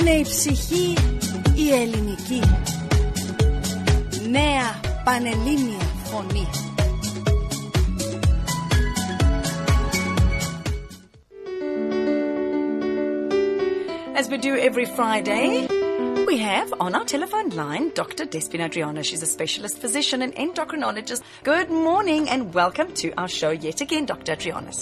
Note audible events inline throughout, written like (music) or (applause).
είναι η ψυχή η ελληνική Νέα πανελλήνια φωνή As we do every Friday, we have on our telephone line Dr. Despina Adriana. She's a specialist physician and endocrinologist. Good morning and welcome to our show yet again, Dr. Andreanis.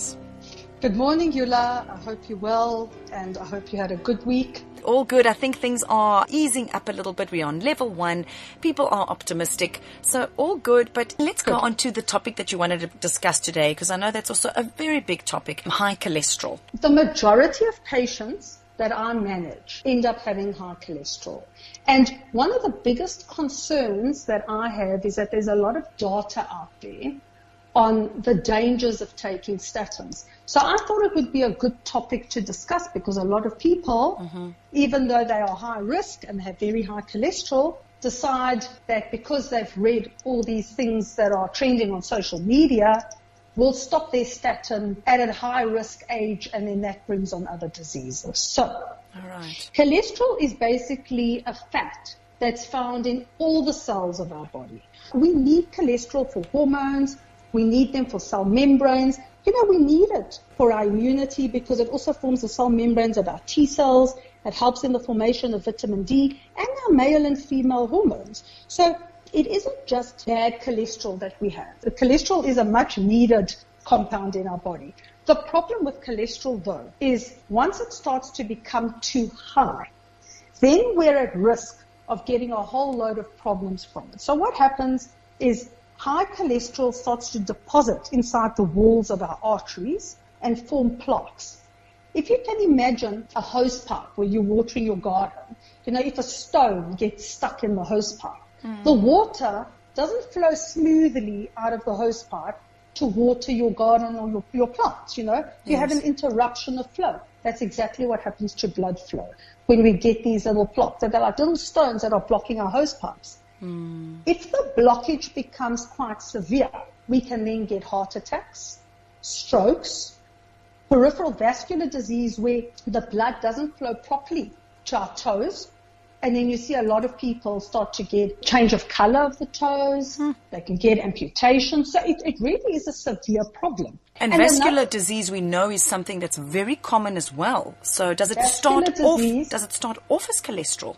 Good morning, Eula. I hope you're well and I hope you had a good week. All good. I think things are easing up a little bit. We're on level one. People are optimistic. So all good. But let's good. go on to the topic that you wanted to discuss today because I know that's also a very big topic high cholesterol. The majority of patients that I manage end up having high cholesterol. And one of the biggest concerns that I have is that there's a lot of data out there on the dangers of taking statins. So I thought it would be a good topic to discuss because a lot of people, mm-hmm. even though they are high risk and have very high cholesterol, decide that because they've read all these things that are trending on social media, will stop their statin at a high risk age and then that brings on other diseases. So, cholesterol is basically a fat that's found in all the cells of our body. We need cholesterol for hormones, we need them for cell membranes. You know, we need it for our immunity because it also forms the cell membranes of our T cells. It helps in the formation of vitamin D and our male and female hormones. So it isn't just bad cholesterol that we have. The cholesterol is a much needed compound in our body. The problem with cholesterol though is once it starts to become too high, then we're at risk of getting a whole load of problems from it. So what happens is high cholesterol starts to deposit inside the walls of our arteries and form plaques. If you can imagine a hose pipe where you're watering your garden, you know, if a stone gets stuck in the hose pipe, mm. the water doesn't flow smoothly out of the hose pipe to water your garden or your, your plants, you know. You yes. have an interruption of flow. That's exactly what happens to blood flow when we get these little plaques. They're like little stones that are blocking our hose pipes. Mm. If the blockage becomes quite severe, we can then get heart attacks, strokes, peripheral vascular disease where the blood doesn't flow properly to our toes. And then you see a lot of people start to get change of color of the toes. Hmm. They can get amputation. So it, it really is a severe problem. And, and vascular another, disease we know is something that's very common as well. So does it start disease, off, does it start off as cholesterol?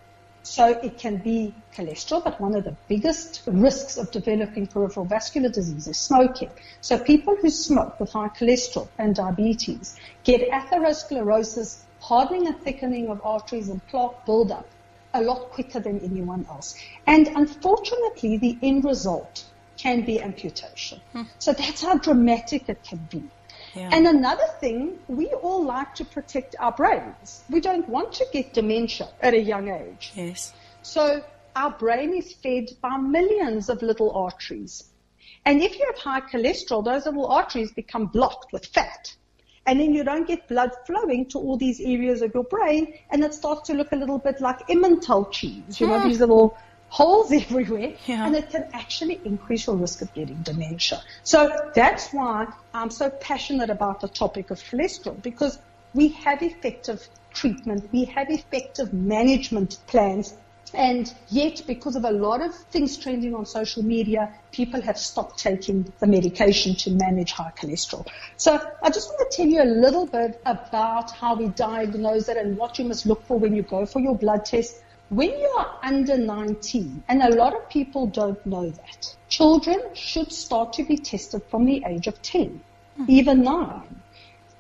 So it can be cholesterol, but one of the biggest risks of developing peripheral vascular disease is smoking. So people who smoke with high cholesterol and diabetes get atherosclerosis, hardening and thickening of arteries and plaque buildup a lot quicker than anyone else. And unfortunately, the end result can be amputation. Hmm. So that's how dramatic it can be. Yeah. And another thing, we all like to protect our brains. We don't want to get dementia at a young age. Yes. So our brain is fed by millions of little arteries. And if you have high cholesterol, those little arteries become blocked with fat. And then you don't get blood flowing to all these areas of your brain, and it starts to look a little bit like Emmental cheese. You know, hmm. these little holes (laughs) everywhere, yeah. and it can actually increase your risk of getting dementia. So that's why I'm so passionate about the topic of cholesterol because we have effective treatment, we have effective management plans. And yet, because of a lot of things trending on social media, people have stopped taking the medication to manage high cholesterol. So I just want to tell you a little bit about how we diagnose it and what you must look for when you go for your blood test. When you are under 19, and a lot of people don't know that, children should start to be tested from the age of 10, mm. even 9.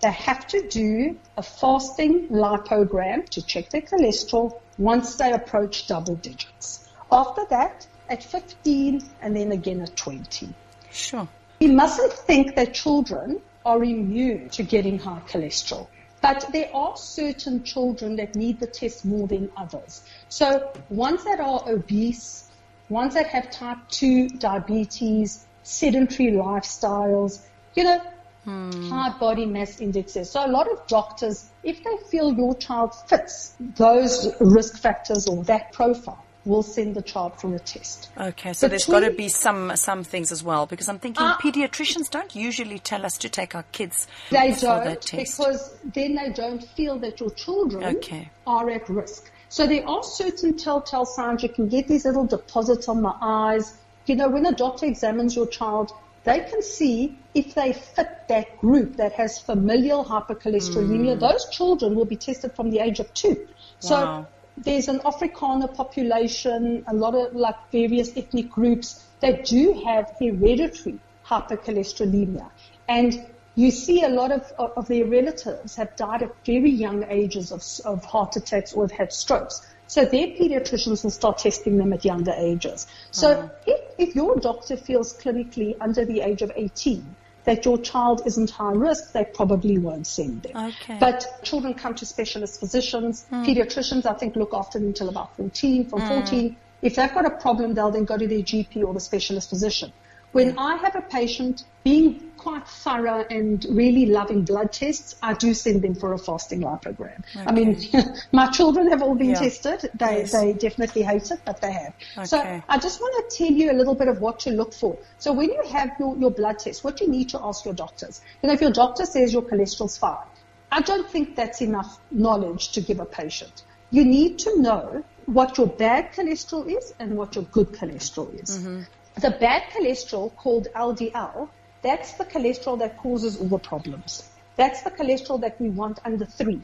They have to do a fasting lipogram to check their cholesterol once they approach double digits. After that, at 15 and then again at 20. Sure. We mustn't think that children are immune to getting high cholesterol. But there are certain children that need the test more than others. So ones that are obese, ones that have type 2 diabetes, sedentary lifestyles, you know, hmm. high body mass indexes. So a lot of doctors, if they feel your child fits those risk factors or that profile, will send the child for a test. Okay, so there's got to be some some things as well because I'm thinking uh, pediatricians don't usually tell us to take our kids they don't because then they don't feel that your children okay. are at risk. So there are certain telltale signs. You can get these little deposits on the eyes. You know, when a doctor examines your child, they can see if they fit that group that has familial hypercholesterolemia. Hmm. Those children will be tested from the age of two. So Wow. there's an Afrikaner population, a lot of like various ethnic groups that do have hereditary hypercholesterolemia. And you see a lot of, of their relatives have died at very young ages of, of heart attacks or have had strokes. So their pediatricians will start testing them at younger ages. So uh-huh. if, if your doctor feels clinically under the age of 18 that your child isn't high risk, they probably won't send them. Okay. But children come to specialist physicians. Hmm. Pediatricians, I think, look after them until about 14. From hmm. 14, if they've got a problem, they'll then go to their GP or the specialist physician. When I have a patient being quite thorough and really loving blood tests, I do send them for a fasting lipogram. I mean, (laughs) my children have all been Yeah. tested. They, Yes. they definitely hate it, but they have. So I just want to tell you a little bit of what to look for. So when you have your, your blood test, what you need to ask your doctors. You know, if your doctor says your cholesterol's fine, I don't think that's enough knowledge to give a patient. You need to know what your bad cholesterol is and what your good cholesterol is. Mm-hmm. The bad cholesterol called LDL, that's the cholesterol that causes all the problems. That's the cholesterol that we want under three.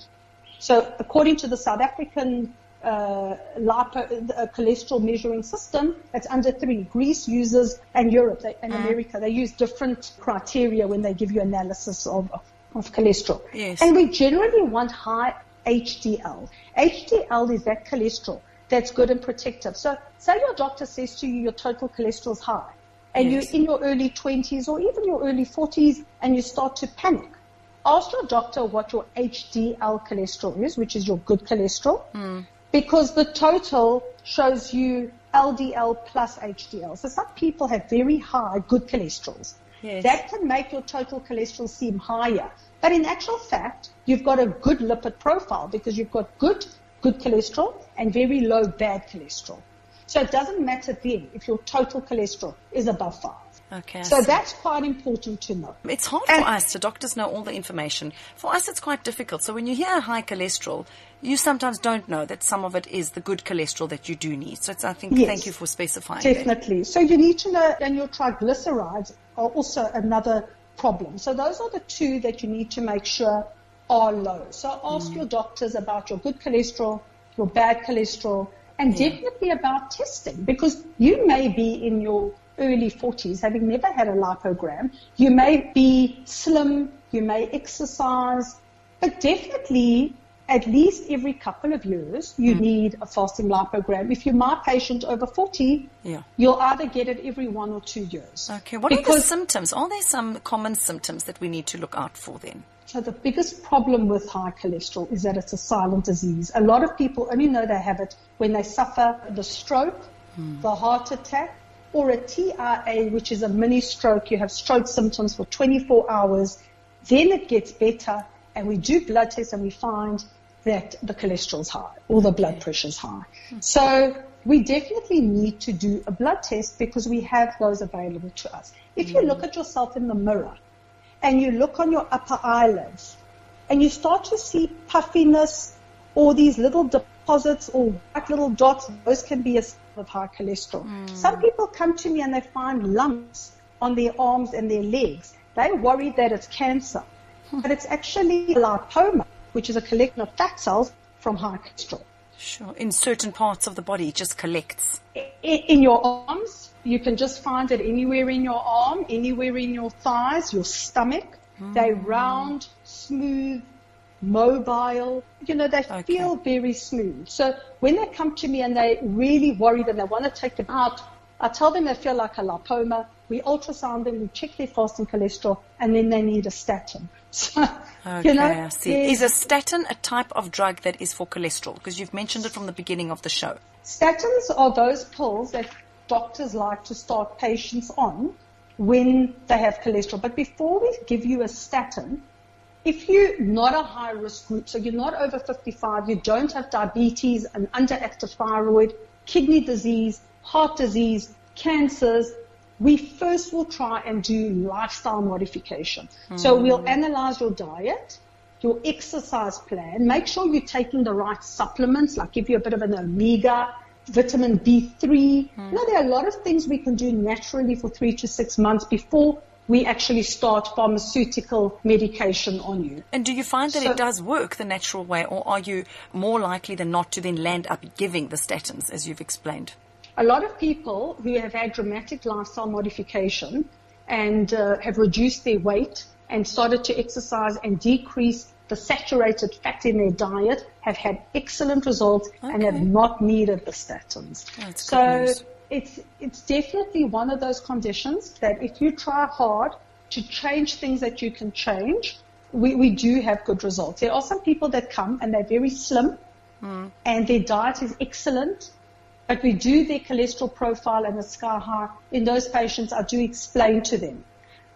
So according to the South African uh, lipo, uh, cholesterol measuring system, it's under three. Greece uses, and Europe they, and America, they use different criteria when they give you analysis of, of cholesterol. Yes. And we generally want high HDL. HDL is that cholesterol that's good and protective. So say your doctor says to you your total cholesterol is high and Yes. you're in your early 20s or even your early 40s and you start to panic. Ask your doctor what your HDL cholesterol is, which is your good cholesterol, hmm. because the total shows you LDL plus HDL. So some people have very high good cholesterols. Yes. That can make your total cholesterol seem higher. But in actual fact, you've got a good lipid profile because you've got good, good cholesterol and very low bad cholesterol. So it doesn't matter then if your total cholesterol is above five. Okay. So that's quite important to know. It's hard And- for us. The doctors know all the information. For us, it's quite difficult. So when you hear high cholesterol, you sometimes don't know that some of it is the good cholesterol that you do need. So it's, I think, Yes. thank you for specifying that. Definitely. So you need to know, and your triglycerides are also another problem. So those are the two that you need to make sure are low. So ask mm. your doctors about your good cholesterol, your bad cholesterol, and definitely about testing because you may be in your early 40s having never had a lipogram. You may be slim, you may exercise, but definitely at least every couple of years you mm. need a fasting lipogram. If you're my patient over 40, Yeah. you'll either get it every one or two years. Okay. What are the symptoms? Are there some common symptoms that we need to look out for then? So the biggest problem with high cholesterol is that it's a silent disease. A lot of people only know they have it when they suffer the stroke, hmm. the heart attack, or a TIA, which is a mini stroke. You have stroke symptoms for 24 hours. Then it gets better, and we do blood tests and we find that the cholesterol's high or the blood pressure's high. Hmm. So we definitely need to do a blood test because we have those available to us. If you hmm. look at yourself in the mirror, and you look on your upper eyelids and you start to see puffiness or these little deposits or white little dots, those can be a sign of high cholesterol. Hmm. Some people come to me and they find lumps on their arms and their legs. They're worried that it's cancer, hmm. but it's actually lipoma, which is a collection of fat cells from high cholesterol. Sure. In certain parts of the body, it just collects. In your arms. You can just find it anywhere in your arm, anywhere in your thighs, your stomach. They're mm. round, smooth, mobile. You know, they Okay. feel very smooth. So when they come to me and they're really worried and they want to take them out, I tell them they feel like a lipoma. We ultrasound them, we check their fasting cholesterol, and then they need a statin. (laughs) Okay, you know, I see. Is a statin a type of drug that is for cholesterol? Because you've mentioned it from the beginning of the show. Statins are those pills that doctors like to start patients on when they have cholesterol. But before we give you a statin, if you're not a high risk group, so you're not over 55, you don't have diabetes, an underactive thyroid, kidney disease, heart disease, cancers, we first will try and do lifestyle modification. So we'll analyze your diet your exercise plan, make sure you're taking the right supplements, like give you a bit of an omega, vitamin B3. Mm. You know, there are a lot of things we can do naturally for three to six months before we actually start pharmaceutical medication on you. And do you find that so, it does work the natural way, or are you more likely than not to then land up giving the statins, as you've explained? A lot of people who have had dramatic lifestyle modification and uh, have reduced their weight and started to exercise and decrease the saturated fat in their diet have had excellent results okay. and have not needed the statins. That's so it's it's definitely one of those conditions that if you try hard to change things that you can change, we, we do have good results. There are some people that come and they're very slim mm. and their diet is excellent, but we do their cholesterol profile and the sky high. In those patients, I do explain to them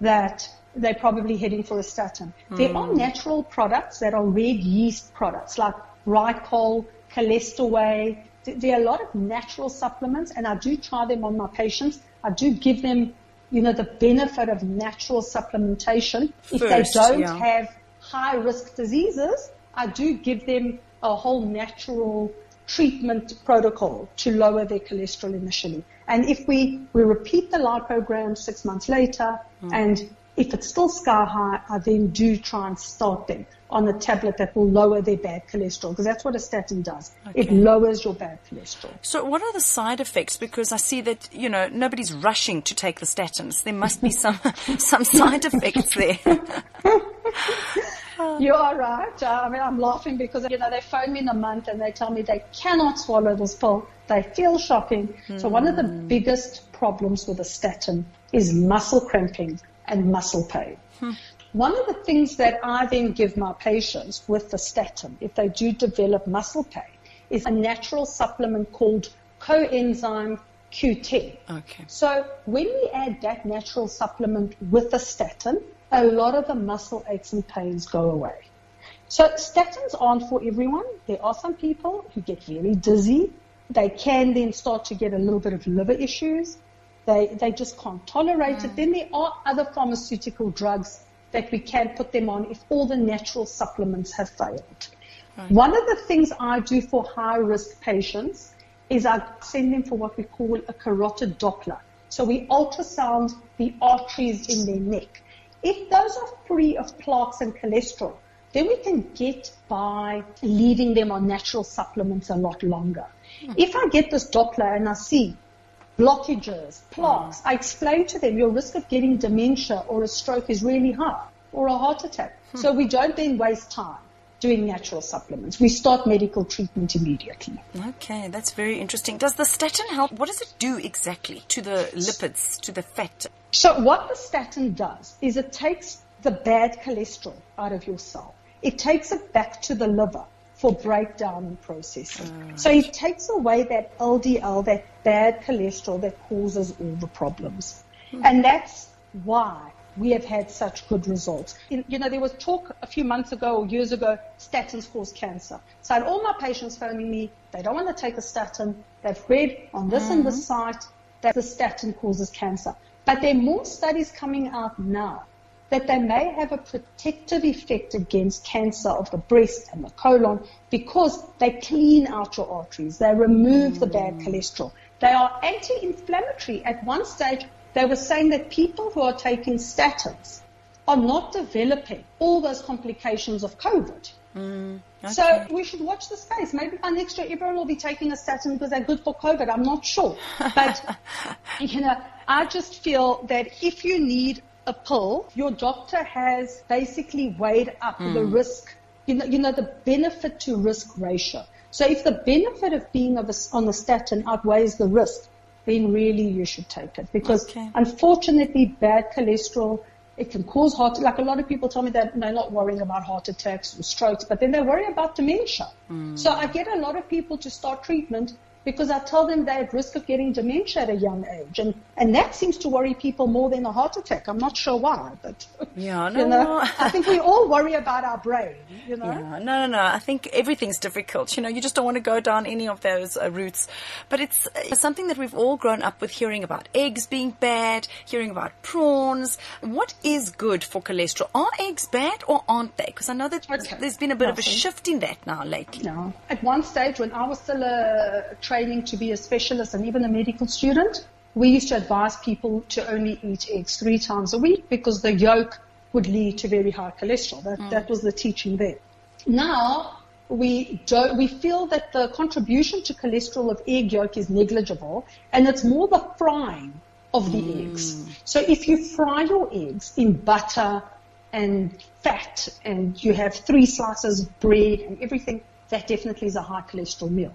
that they're probably heading for a statin. Mm. There are natural products that are red yeast products like Rycol, Cholesterway, there are a lot of natural supplements, and I do try them on my patients. I do give them, you know, the benefit of natural supplementation. First, if they don't yeah. have high risk diseases, I do give them a whole natural treatment protocol to lower their cholesterol initially. And if we, we repeat the lipogram six months later, mm. and if it's still sky high, I then do try and start them on a tablet that will lower their bad cholesterol because that's what a statin does. Okay. It lowers your bad cholesterol. So what are the side effects? Because I see that, you know, nobody's rushing to take the statins. There must be some, (laughs) some side effects there. (laughs) (laughs) you are right. I mean, I'm laughing because, you know, they phone me in a month and they tell me they cannot swallow this pill. They feel shocking. Mm. So one of the hmm. biggest problems with a statin is muscle cramping and muscle pain. Hmm. One of the things that I then give my patients with the statin, if they do develop muscle pain, is a natural supplement called coenzyme Q10. Okay. So when we add that natural supplement with the statin, a lot of the muscle aches and pains go away. So statins aren't for everyone. There are some people who get very dizzy. They can then start to get a little bit of liver issues. They, they just can't tolerate mm. it. Then there are other pharmaceutical drugs that we can put them on if all the natural supplements have failed. Right. One of the things I do for high risk patients is I send them for what we call a carotid Doppler. So we ultrasound the arteries in their neck. If those are free of plaques and cholesterol, then we can get by leaving them on natural supplements a lot longer. Mm. If I get this Doppler and I see blockages, plaques. I explain to them your risk of getting dementia or a stroke is really high or a heart attack. Hmm. So we don't then waste time doing natural supplements. We start medical treatment immediately. Okay, that's very interesting. Does the statin help? What does it do exactly to the lipids, to the fat? So what the statin does is it takes the bad cholesterol out of your cell. It takes it back to the liver for breakdown and processing. Mm. So it takes away that LDL, that bad cholesterol that causes all the problems. Mm. And that's why we have had such good results. In, you know, there was talk a few months ago or years ago, statins cause cancer. So I had all my patients phoning me, they don't want to take a statin. They've read on this mm-hmm. and this site that the statin causes cancer. But there are more studies coming out now that they may have a protective effect against cancer of the breast and the colon because they clean out your arteries. They remove mm. the bad mm. cholesterol. They are anti-inflammatory. At one stage, they were saying that people who are taking statins are not developing all those complications of COVID. Mm, okay. So we should watch the space. Maybe by next year everyone will be taking a statin because they're good for COVID. I'm not sure. But, (laughs) you know, I just feel that if you need a pill, your doctor has basically weighed up mm. the risk, you know, you know, the benefit to risk ratio. So if the benefit of being of a, on the statin outweighs the risk, then really you should take it because okay. unfortunately bad cholesterol it can cause heart like a lot of people tell me that they're not worrying about heart attacks or strokes but then they worry about dementia mm. so i get a lot of people to start treatment because I tell them they're at risk of getting dementia at a young age. And, and that seems to worry people more than a heart attack. I'm not sure why, but Yeah, (laughs) you no, know, no. I think we all worry about our brain, you know. Yeah, no, no, no. I think everything's difficult. You know, you just don't want to go down any of those uh, routes. But it's, uh, something that we've all grown up with hearing about eggs being bad, hearing about prawns. What is good for cholesterol? Are eggs bad or aren't they? Because I know that Okay. there's been a bit of a shift in that now lately. No. At one stage, when I was still uh, training to be a specialist and even a medical student, we used to advise people to only eat eggs three times a week because the yolk would lead to very high cholesterol. That, mm. that was the teaching there. Now, we don't, we feel that the contribution to cholesterol of egg yolk is negligible and it's more the frying of the mm. eggs. So if you fry your eggs in butter and fat and you have three slices of bread and everything, that definitely is a high cholesterol meal.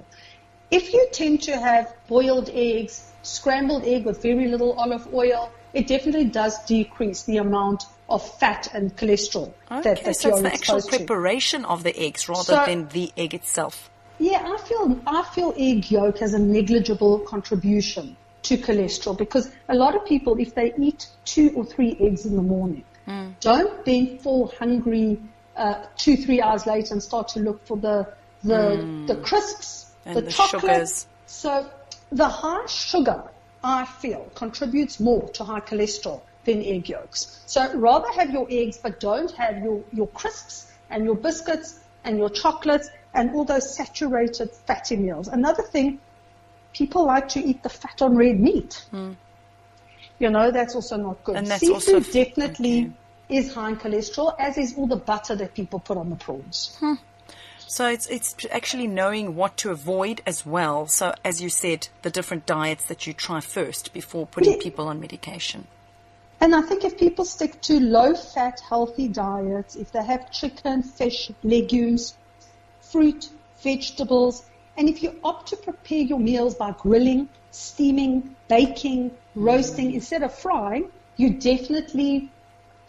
If you tend to have boiled eggs, scrambled egg with very little olive oil, it definitely does decrease the amount of fat and cholesterol Okay, that, that so it's the actual exposed to. preparation of the eggs rather So- than the egg itself. Yeah, I feel I feel egg yolk has a negligible contribution to cholesterol because a lot of people, if they eat two or three eggs in the morning, Hmm. don't then fall hungry uh, two three hours later and start to look for the the the crisps. And the, the chocolate. sugars. So the high sugar, I feel, contributes more to high cholesterol than egg yolks. So rather have your eggs, but don't have your, your crisps and your biscuits and your chocolates and all those saturated fatty meals. Another thing, people like to eat the fat on red meat. You know, that's also not good. Hmm. And that's Seafood also f- definitely okay. is high in cholesterol, as is all the butter that people put on the prawns. So it's it's actually knowing what to avoid as well. So as you said, the different diets that you try first before putting people on medication. And I think if people stick to low fat, healthy diets, if they have chicken, fish, legumes, fruit, vegetables, and if you opt to prepare your meals by grilling, steaming, baking, roasting instead of frying, you definitely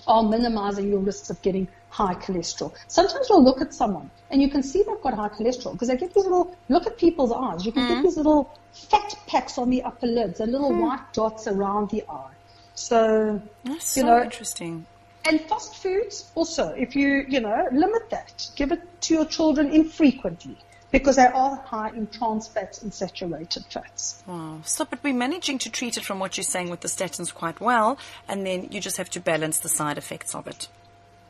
are minimizing your risks of getting high cholesterol. Sometimes you'll look at someone and you can see they've got high cholesterol because they get these little, look at people's eyes, you can get mm. these little fat packs on the upper lids and little mm. white dots around the eye. So, That's you so know, interesting. and fast foods also, if you, you know, limit that. Give it to your children infrequently because they are high in trans fats and saturated fats. Wow. So, but we're managing to treat it from what you're saying with the statins quite well, and then you just have to balance the side effects of it.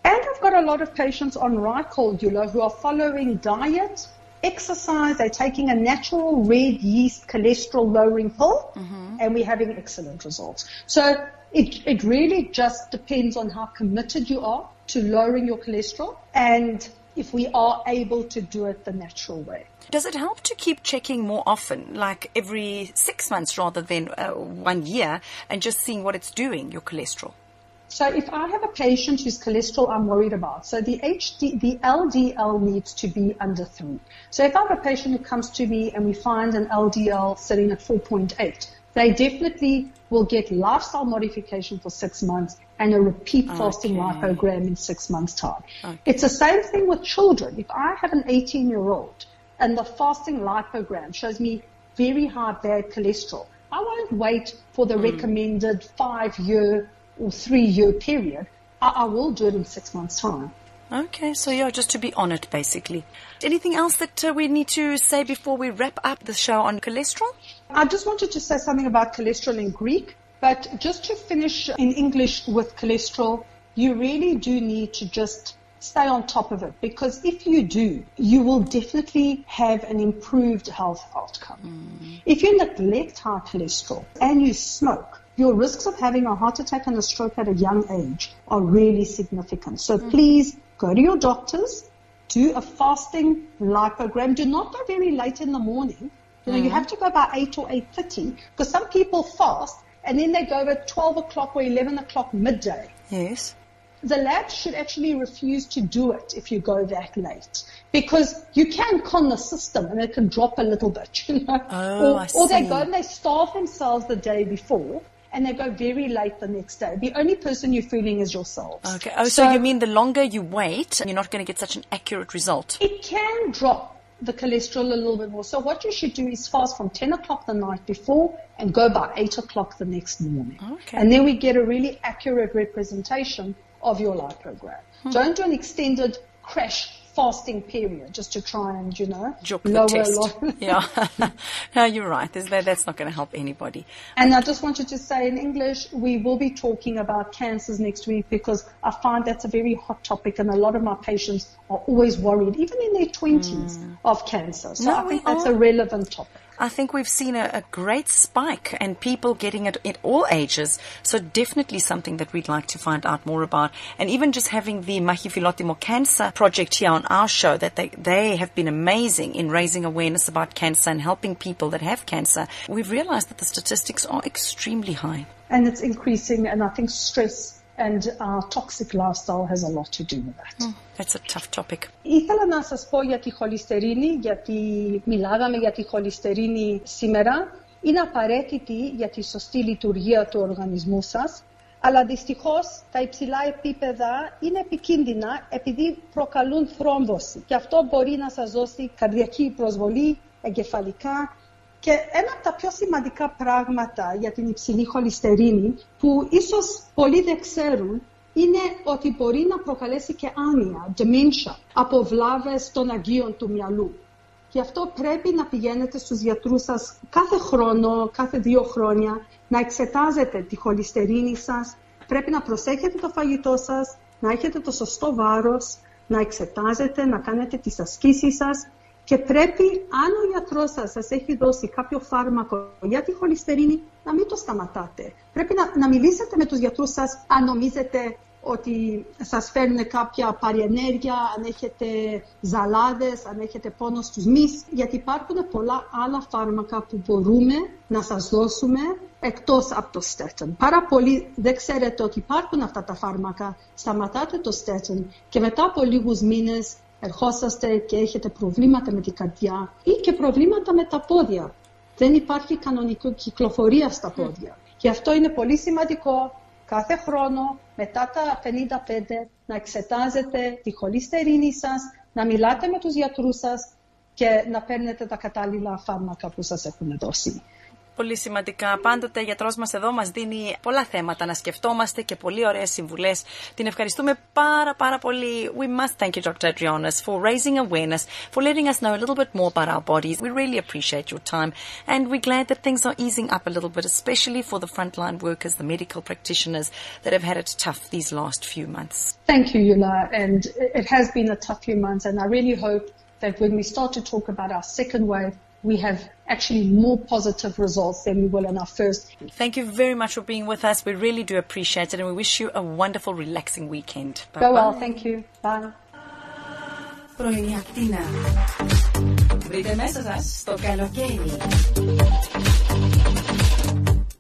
And I've got a lot of patients on Ricaldula who are following diet, exercise, they're taking a natural red yeast cholesterol lowering pill, mm-hmm. and we're having excellent results. So it, it really just depends on how committed you are to lowering your cholesterol and if we are able to do it the natural way. Does it help to keep checking more often, like every six months rather than uh, one year, and just seeing what it's doing, your cholesterol? So if I have a patient whose cholesterol I'm worried about, so the HD, the LDL needs to be under three. So if I have a patient who comes to me and we find an LDL sitting at 4.8, they definitely will get lifestyle modification for six months and a repeat fasting Okay. lipogram in six months time. It's the same thing with children. If I have an 18 year old and the fasting lipogram shows me very high bad cholesterol, I won't wait for the recommended five year or three year period. I, I will do it in six months time. Okay, so yeah, just to be on it, basically. Anything else that uh, we need to say before we wrap up the show on cholesterol? I just wanted to say something about cholesterol in Greek, but just to finish in English with cholesterol, you really do need to just stay on top of it because if you do, you will definitely have an improved health outcome. Mm. If you neglect high cholesterol and you smoke, your risks of having a heart attack and a stroke at a young age are really significant. So mm. please go to your doctors, do a fasting lipogram. Do not go very late in the morning. You know, you mm. have to go by 8 or 8.30 because some people fast and then they go at 12 o'clock or 11 o'clock midday. Yes. The lab should actually refuse to do it if you go that late because you can con the system and it can drop a little bit, (laughs) you know. Oh, or, I or they go and they starve themselves the day before and they go very late the next day. The only person you're fooling is yourself. Okay. Oh, so, you mean the longer you wait, you're not going to get such an accurate result? It can drop the cholesterol a little bit more. So what you should do is fast from 10 o'clock the night before and go by 8 o'clock the next morning. Okay. And then we get a really accurate representation of your lipogram. Hmm. Don't do an extended crash fasting period just to try and, you know, Joke lower a test. lot. (laughs) yeah. (laughs) no, you're right. That, that's not going to help anybody. And I just wanted to say in English, we will be talking about cancers next week because I find that's a very hot topic and a lot of my patients are always worried, even in their 20s, mm. of cancer. So. No, I think that's are. a relevant topic. I think we've seen a, a great spike and people getting it at all ages. So definitely something that we'd like to find out more about. And even just having the Mahifilotimo Cancer Project here on our show, that they, they have been amazing in raising awareness about cancer and helping people that have cancer. We've realized that the statistics are extremely high. And it's increasing, and I think stress and our toxic lifestyle has a lot to do with that. That's a tough topic. Ήθελα να σας πω για τη χολυστερίνη, γιατί μιλάγαμε για τη χολυστερίνη σήμερα. Είναι απαραίτητη για τη σωστή λειτουργία του οργανισμού σας, αλλά δυστυχώς τα υψηλά επίπεδα είναι επικίνδυνα επειδή προκαλούν θρόμβωση και αυτό μπορεί να σας δώσει καρδιακή προσβολή, εγκεφαλικά και ένα από τα πιο σημαντικά πράγματα για την υψηλή χολυστερίνη που ίσως πολλοί δεν ξέρουν είναι ότι μπορεί να προκαλέσει και άνοια, dementia, από βλάβες των αγίων του μυαλού. Γι' αυτό πρέπει να πηγαίνετε στους γιατρούς σας κάθε χρόνο, κάθε δύο χρόνια, να εξετάζετε τη χολυστερίνη σας, πρέπει να προσέχετε το φαγητό σας, να έχετε το σωστό βάρος, να εξετάζετε, να κάνετε τις ασκήσεις σας και πρέπει, αν ο γιατρός σας σας έχει δώσει κάποιο φάρμακο για τη χολυστερίνη, να μην το σταματάτε. Πρέπει να, να μιλήσετε με τους γιατρούς σας αν νομίζετε ότι σας φέρνουν κάποια παρενέργεια, αν έχετε ζαλάδες, αν έχετε πόνο στους μυς, γιατί υπάρχουν πολλά άλλα φάρμακα που μπορούμε να σας δώσουμε εκτός από το στέτον. Πάρα πολλοί δεν ξέρετε ότι υπάρχουν αυτά τα φάρμακα, σταματάτε το στέτον και μετά από λίγους μήνες ερχόσαστε και έχετε προβλήματα με την καρδιά ή και προβλήματα με τα πόδια. Δεν υπάρχει κανονική κυκλοφορία στα πόδια. Γι' αυτό είναι πολύ σημαντικό κάθε χρόνο μετά τα 55 να εξετάζετε τη χολυστερίνη σας, να μιλάτε με τους γιατρούς σας και να παίρνετε τα κατάλληλα φάρμακα που σας έχουν δώσει. Πολύ σημαντικά. Πάντοτε ο γιατρό μα εδώ μα δίνει πολλά θέματα να σκεφτόμαστε και πολύ ωραίε συμβουλέ. Την ευχαριστούμε πάρα πάρα πολύ. We must thank you, Dr. Adrianis, for raising awareness, for letting us know a little bit more about our bodies. We really appreciate your time and we're glad that things are easing up a little bit, especially for the frontline workers, the medical practitioners that have had it tough these last few months. Thank you, Yula. And it has been a tough few months, and I really hope that when we start to talk about our second wave, we have actually more positive results than we will in our first. Thank you very much for being with us. We really do appreciate it and we wish you a wonderful, relaxing weekend. Go well. Thank you. Bye. Πρωινή ακτίνα. Βρείτε μέσα σας στο καλοκαίρι.